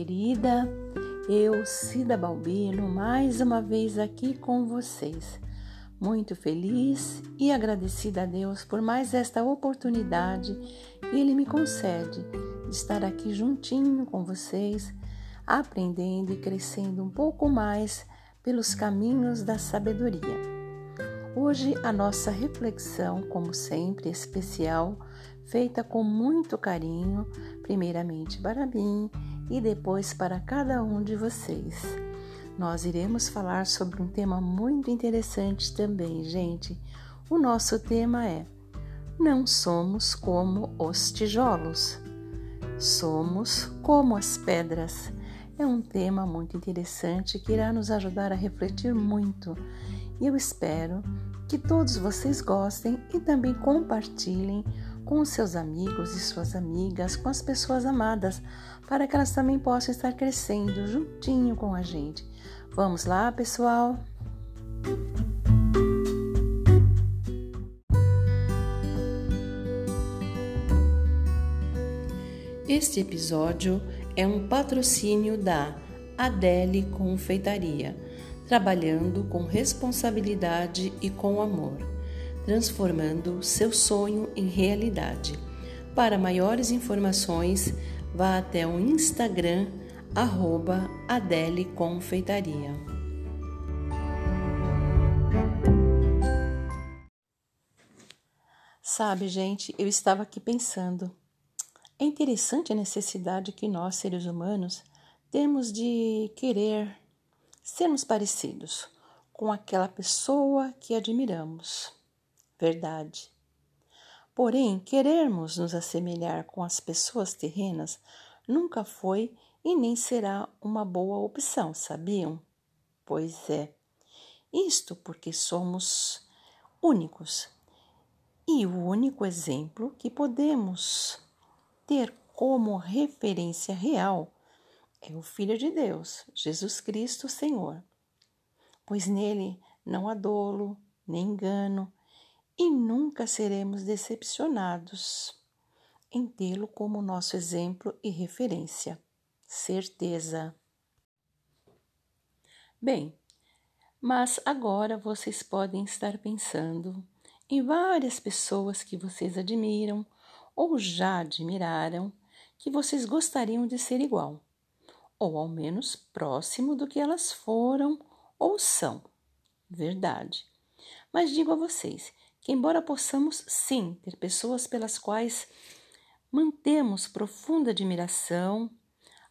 Querida. Eu, Cida Balbino, mais uma vez aqui com vocês. Muito feliz e agradecida a Deus por mais esta oportunidade que Ele me concede de estar aqui juntinho com vocês, aprendendo e crescendo um pouco mais pelos caminhos da sabedoria. Hoje a nossa reflexão, como sempre, especial feita com muito carinho, primeiramente para mim e depois para cada um de vocês. Nós iremos falar sobre um tema muito interessante também, gente. O nosso tema é: Não somos como os tijolos, somos como as pedras. É um tema muito interessante que irá nos ajudar a refletir muito. E eu espero que todos vocês gostem e também compartilhem com seus amigos e suas amigas, com as pessoas amadas, para que elas também possam estar crescendo juntinho com a gente. Vamos lá, pessoal? Este episódio é um patrocínio da Adele Confeitaria, trabalhando com responsabilidade e com amor transformando seu sonho em realidade. Para maiores informações, vá até o Instagram arroba Adele Confeitaria. Sabe, gente, eu estava aqui pensando. É interessante a necessidade que nós, seres humanos, temos de querer sermos parecidos com aquela pessoa que admiramos verdade. Porém, querermos nos assemelhar com as pessoas terrenas nunca foi e nem será uma boa opção, sabiam? Pois é. Isto porque somos únicos. E o único exemplo que podemos ter como referência real é o Filho de Deus, Jesus Cristo, Senhor. Pois nele não há dolo, nem engano, e nunca seremos decepcionados em tê-lo como nosso exemplo e referência. Certeza. Bem, mas agora vocês podem estar pensando em várias pessoas que vocês admiram ou já admiraram que vocês gostariam de ser igual, ou ao menos próximo do que elas foram ou são. Verdade. Mas digo a vocês embora possamos sim ter pessoas pelas quais mantemos profunda admiração,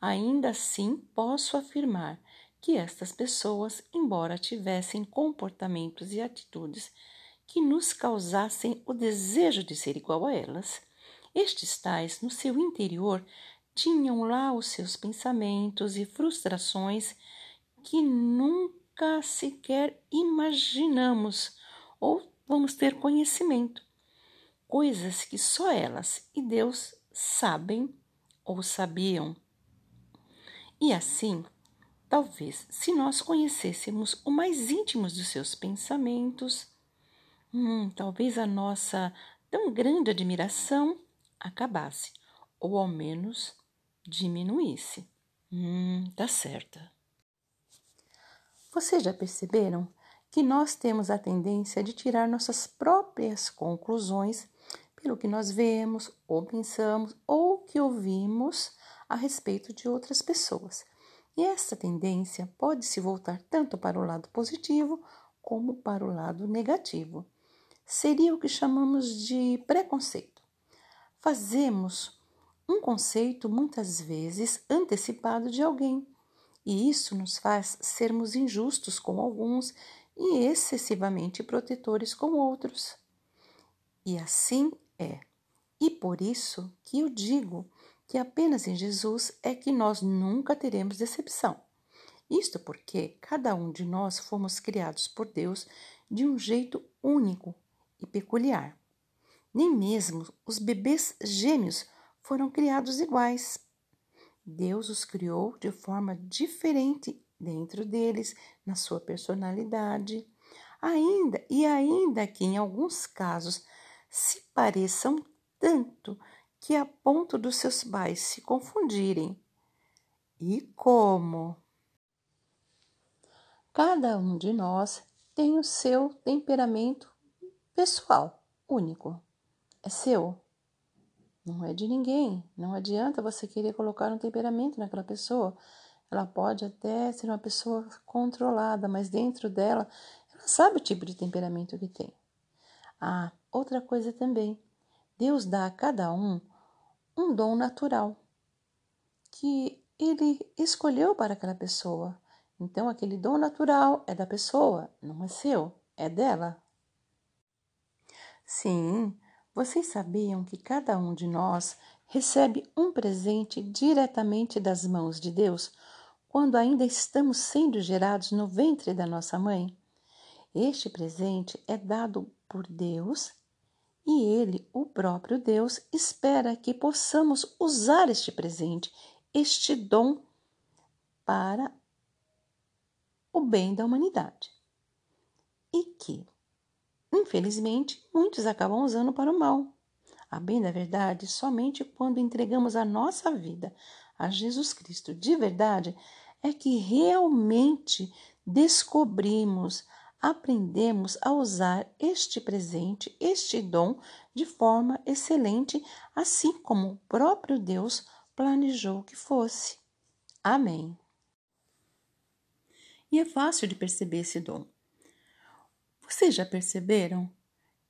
ainda assim posso afirmar que estas pessoas, embora tivessem comportamentos e atitudes que nos causassem o desejo de ser igual a elas, estes tais, no seu interior, tinham lá os seus pensamentos e frustrações que nunca sequer imaginamos ou vamos ter conhecimento, coisas que só elas e Deus sabem ou sabiam. E assim, talvez, se nós conhecêssemos o mais íntimo dos seus pensamentos, hum, talvez a nossa tão grande admiração acabasse, ou ao menos diminuísse. Hum, tá certa. Vocês já perceberam que nós temos a tendência de tirar nossas próprias conclusões pelo que nós vemos ou pensamos ou que ouvimos a respeito de outras pessoas. E essa tendência pode se voltar tanto para o lado positivo como para o lado negativo. Seria o que chamamos de preconceito. Fazemos um conceito muitas vezes antecipado de alguém, e isso nos faz sermos injustos com alguns e excessivamente protetores com outros. E assim é. E por isso que eu digo que apenas em Jesus é que nós nunca teremos decepção. Isto porque cada um de nós fomos criados por Deus de um jeito único e peculiar. Nem mesmo os bebês gêmeos foram criados iguais. Deus os criou de forma diferente dentro deles, na sua personalidade, ainda e ainda que em alguns casos se pareçam tanto que a ponto dos seus pais se confundirem, e como. Cada um de nós tem o seu temperamento pessoal, único. É seu. Não é de ninguém. Não adianta você querer colocar um temperamento naquela pessoa. Ela pode até ser uma pessoa controlada, mas dentro dela, ela sabe o tipo de temperamento que tem. Ah, outra coisa também. Deus dá a cada um um dom natural que ele escolheu para aquela pessoa. Então, aquele dom natural é da pessoa, não é seu, é dela. Sim, vocês sabiam que cada um de nós recebe um presente diretamente das mãos de Deus quando ainda estamos sendo gerados no ventre da nossa mãe? Este presente é dado por Deus e Ele, o próprio Deus, espera que possamos usar este presente, este dom, para o bem da humanidade. E que, infelizmente, muitos acabam usando para o mal. A bem da verdade, somente quando entregamos a nossa vida a Jesus Cristo de verdade é que realmente descobrimos aprendemos a usar este presente, este dom, de forma excelente, assim como o próprio Deus planejou que fosse. Amém. E é fácil de perceber esse dom. Vocês já perceberam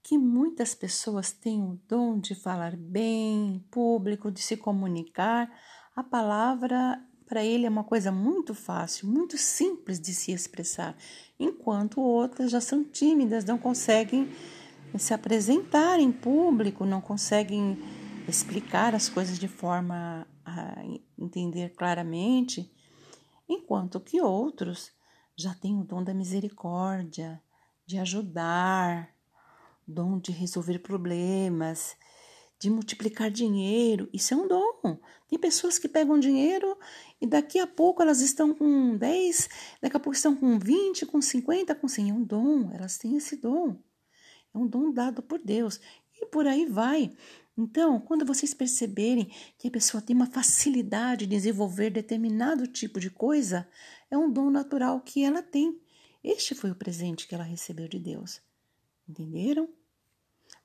que muitas pessoas têm o dom de falar bem em público, de se comunicar? A palavra para ele é uma coisa muito fácil, muito simples de se expressar, enquanto outras já são tímidas, não conseguem se apresentar em público, não conseguem explicar as coisas de forma a entender claramente, enquanto que outros já têm o dom da misericórdia, de ajudar, dom de resolver problemas, de multiplicar dinheiro. Isso é um dom. Tem pessoas que pegam dinheiro e daqui a pouco elas estão com 10, daqui a pouco estão com 20, com 50, com 100. É um dom, elas têm esse dom. É um dom dado por Deus. E por aí vai. Então, quando vocês perceberem que a pessoa tem uma facilidade de desenvolver determinado tipo de coisa, é um dom natural que ela tem. Este foi o presente que ela recebeu de Deus. Entenderam?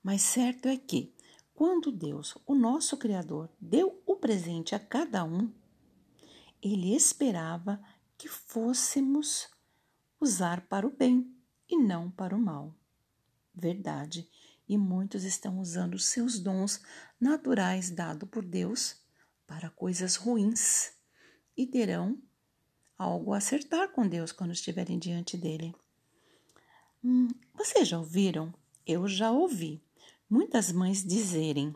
Mas certo é que quando Deus, o nosso Criador, deu o presente a cada um, ele esperava que fôssemos usar para o bem e não para o mal. Verdade, e muitos estão usando seus dons naturais dados por Deus para coisas ruins e terão algo a acertar com Deus quando estiverem diante dele. Hum, vocês já ouviram? Eu já ouvi muitas mães dizerem: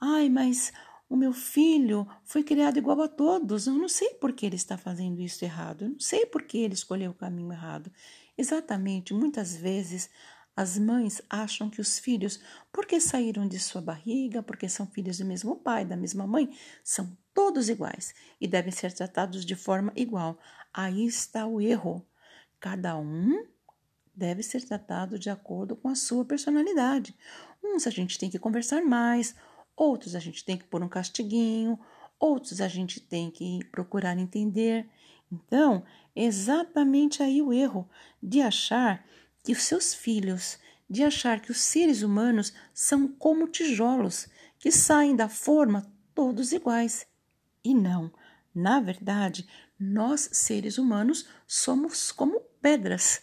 Ai, mas o meu filho foi criado igual a todos, eu não sei por que ele está fazendo isso errado, eu não sei por que ele escolheu o caminho errado. Exatamente, muitas vezes as mães acham que os filhos, porque saíram de sua barriga, porque são filhos do mesmo pai, da mesma mãe, são todos iguais e devem ser tratados de forma igual. Aí está o erro. Cada um deve ser tratado de acordo com a sua personalidade. Uns a gente tem que conversar mais, outros a gente tem que pôr um castiguinho, outros a gente tem que procurar entender. Então, exatamente aí o erro de achar que os seus filhos, de achar que os seres humanos são como tijolos que saem da forma todos iguais. E não, na verdade, nós seres humanos somos como pedras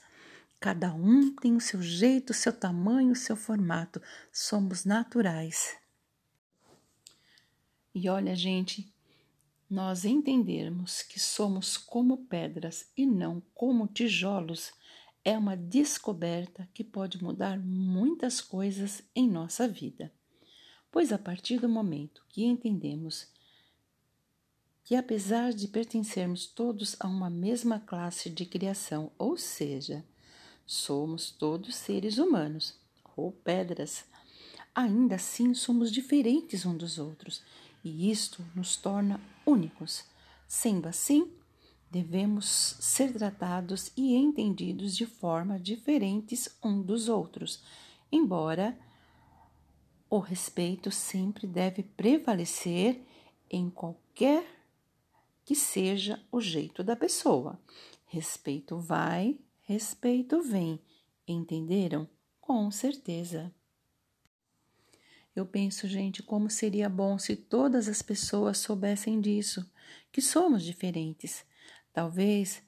Cada um tem o seu jeito, o seu tamanho, o seu formato. Somos naturais. E olha, gente, nós entendermos que somos como pedras e não como tijolos é uma descoberta que pode mudar muitas coisas em nossa vida. Pois a partir do momento que entendemos que, apesar de pertencermos todos a uma mesma classe de criação, ou seja, Somos todos seres humanos ou pedras. Ainda assim, somos diferentes uns dos outros e isto nos torna únicos. Sendo assim, devemos ser tratados e entendidos de forma diferentes um dos outros, embora o respeito sempre deve prevalecer em qualquer que seja o jeito da pessoa. Respeito vai, respeito vem. Entenderam? Com certeza. Eu penso, gente, como seria bom se todas as pessoas soubessem disso, que somos diferentes. Talvez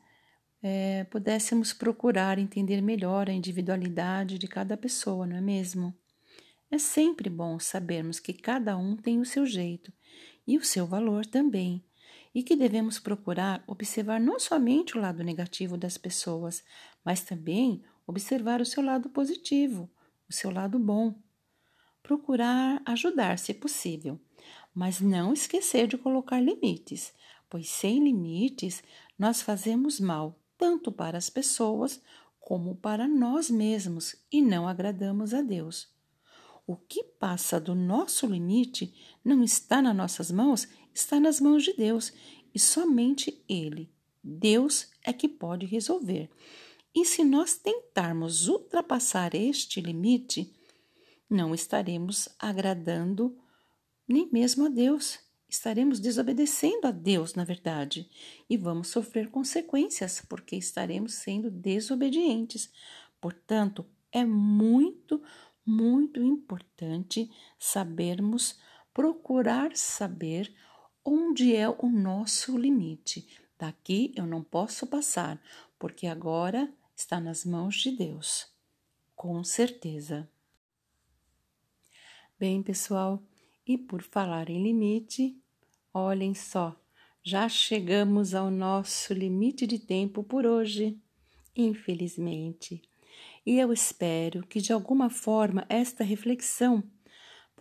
é, pudéssemos procurar entender melhor a individualidade de cada pessoa, não é mesmo? É sempre bom sabermos que cada um tem o seu jeito e o seu valor também, e que devemos procurar observar não somente o lado negativo das pessoas, mas também observar o seu lado positivo, o seu lado bom procurar ajudar se possível, mas não esquecer de colocar limites, pois sem limites nós fazemos mal tanto para as pessoas como para nós mesmos e não agradamos a Deus. O que passa do nosso limite não está nas nossas mãos, está nas mãos de Deus e somente Ele, Deus, é que pode resolver. E se nós tentarmos ultrapassar este limite, não estaremos agradando nem mesmo a Deus. Estaremos desobedecendo a Deus, na verdade, e vamos sofrer consequências porque estaremos sendo desobedientes. Portanto, é muito, muito importante sabermos, procurar saber onde é o nosso limite. Daqui eu não posso passar, porque agora está nas mãos de Deus. Com certeza. Bem, pessoal, e por falar em limite, olhem só, já chegamos ao nosso limite de tempo por hoje, infelizmente. E eu espero que de alguma forma esta reflexão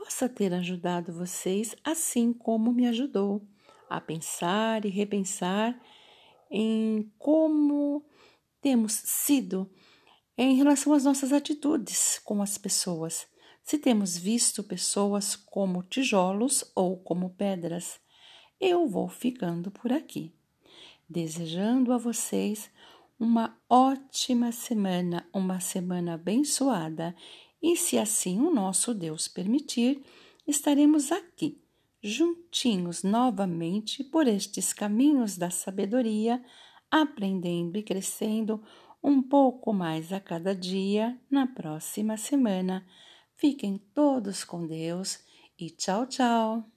possa ter ajudado vocês, assim como me ajudou, a pensar e repensar em como temos sido em relação às nossas atitudes com as pessoas se temos visto pessoas como tijolos ou como pedras. Eu vou ficando por aqui, desejando a vocês uma ótima semana, uma semana abençoada, e se assim o nosso Deus permitir, estaremos aqui, juntinhos novamente por estes caminhos da sabedoria, aprendendo e crescendo um pouco mais a cada dia na próxima semana. Fiquem todos com Deus e tchau, tchau!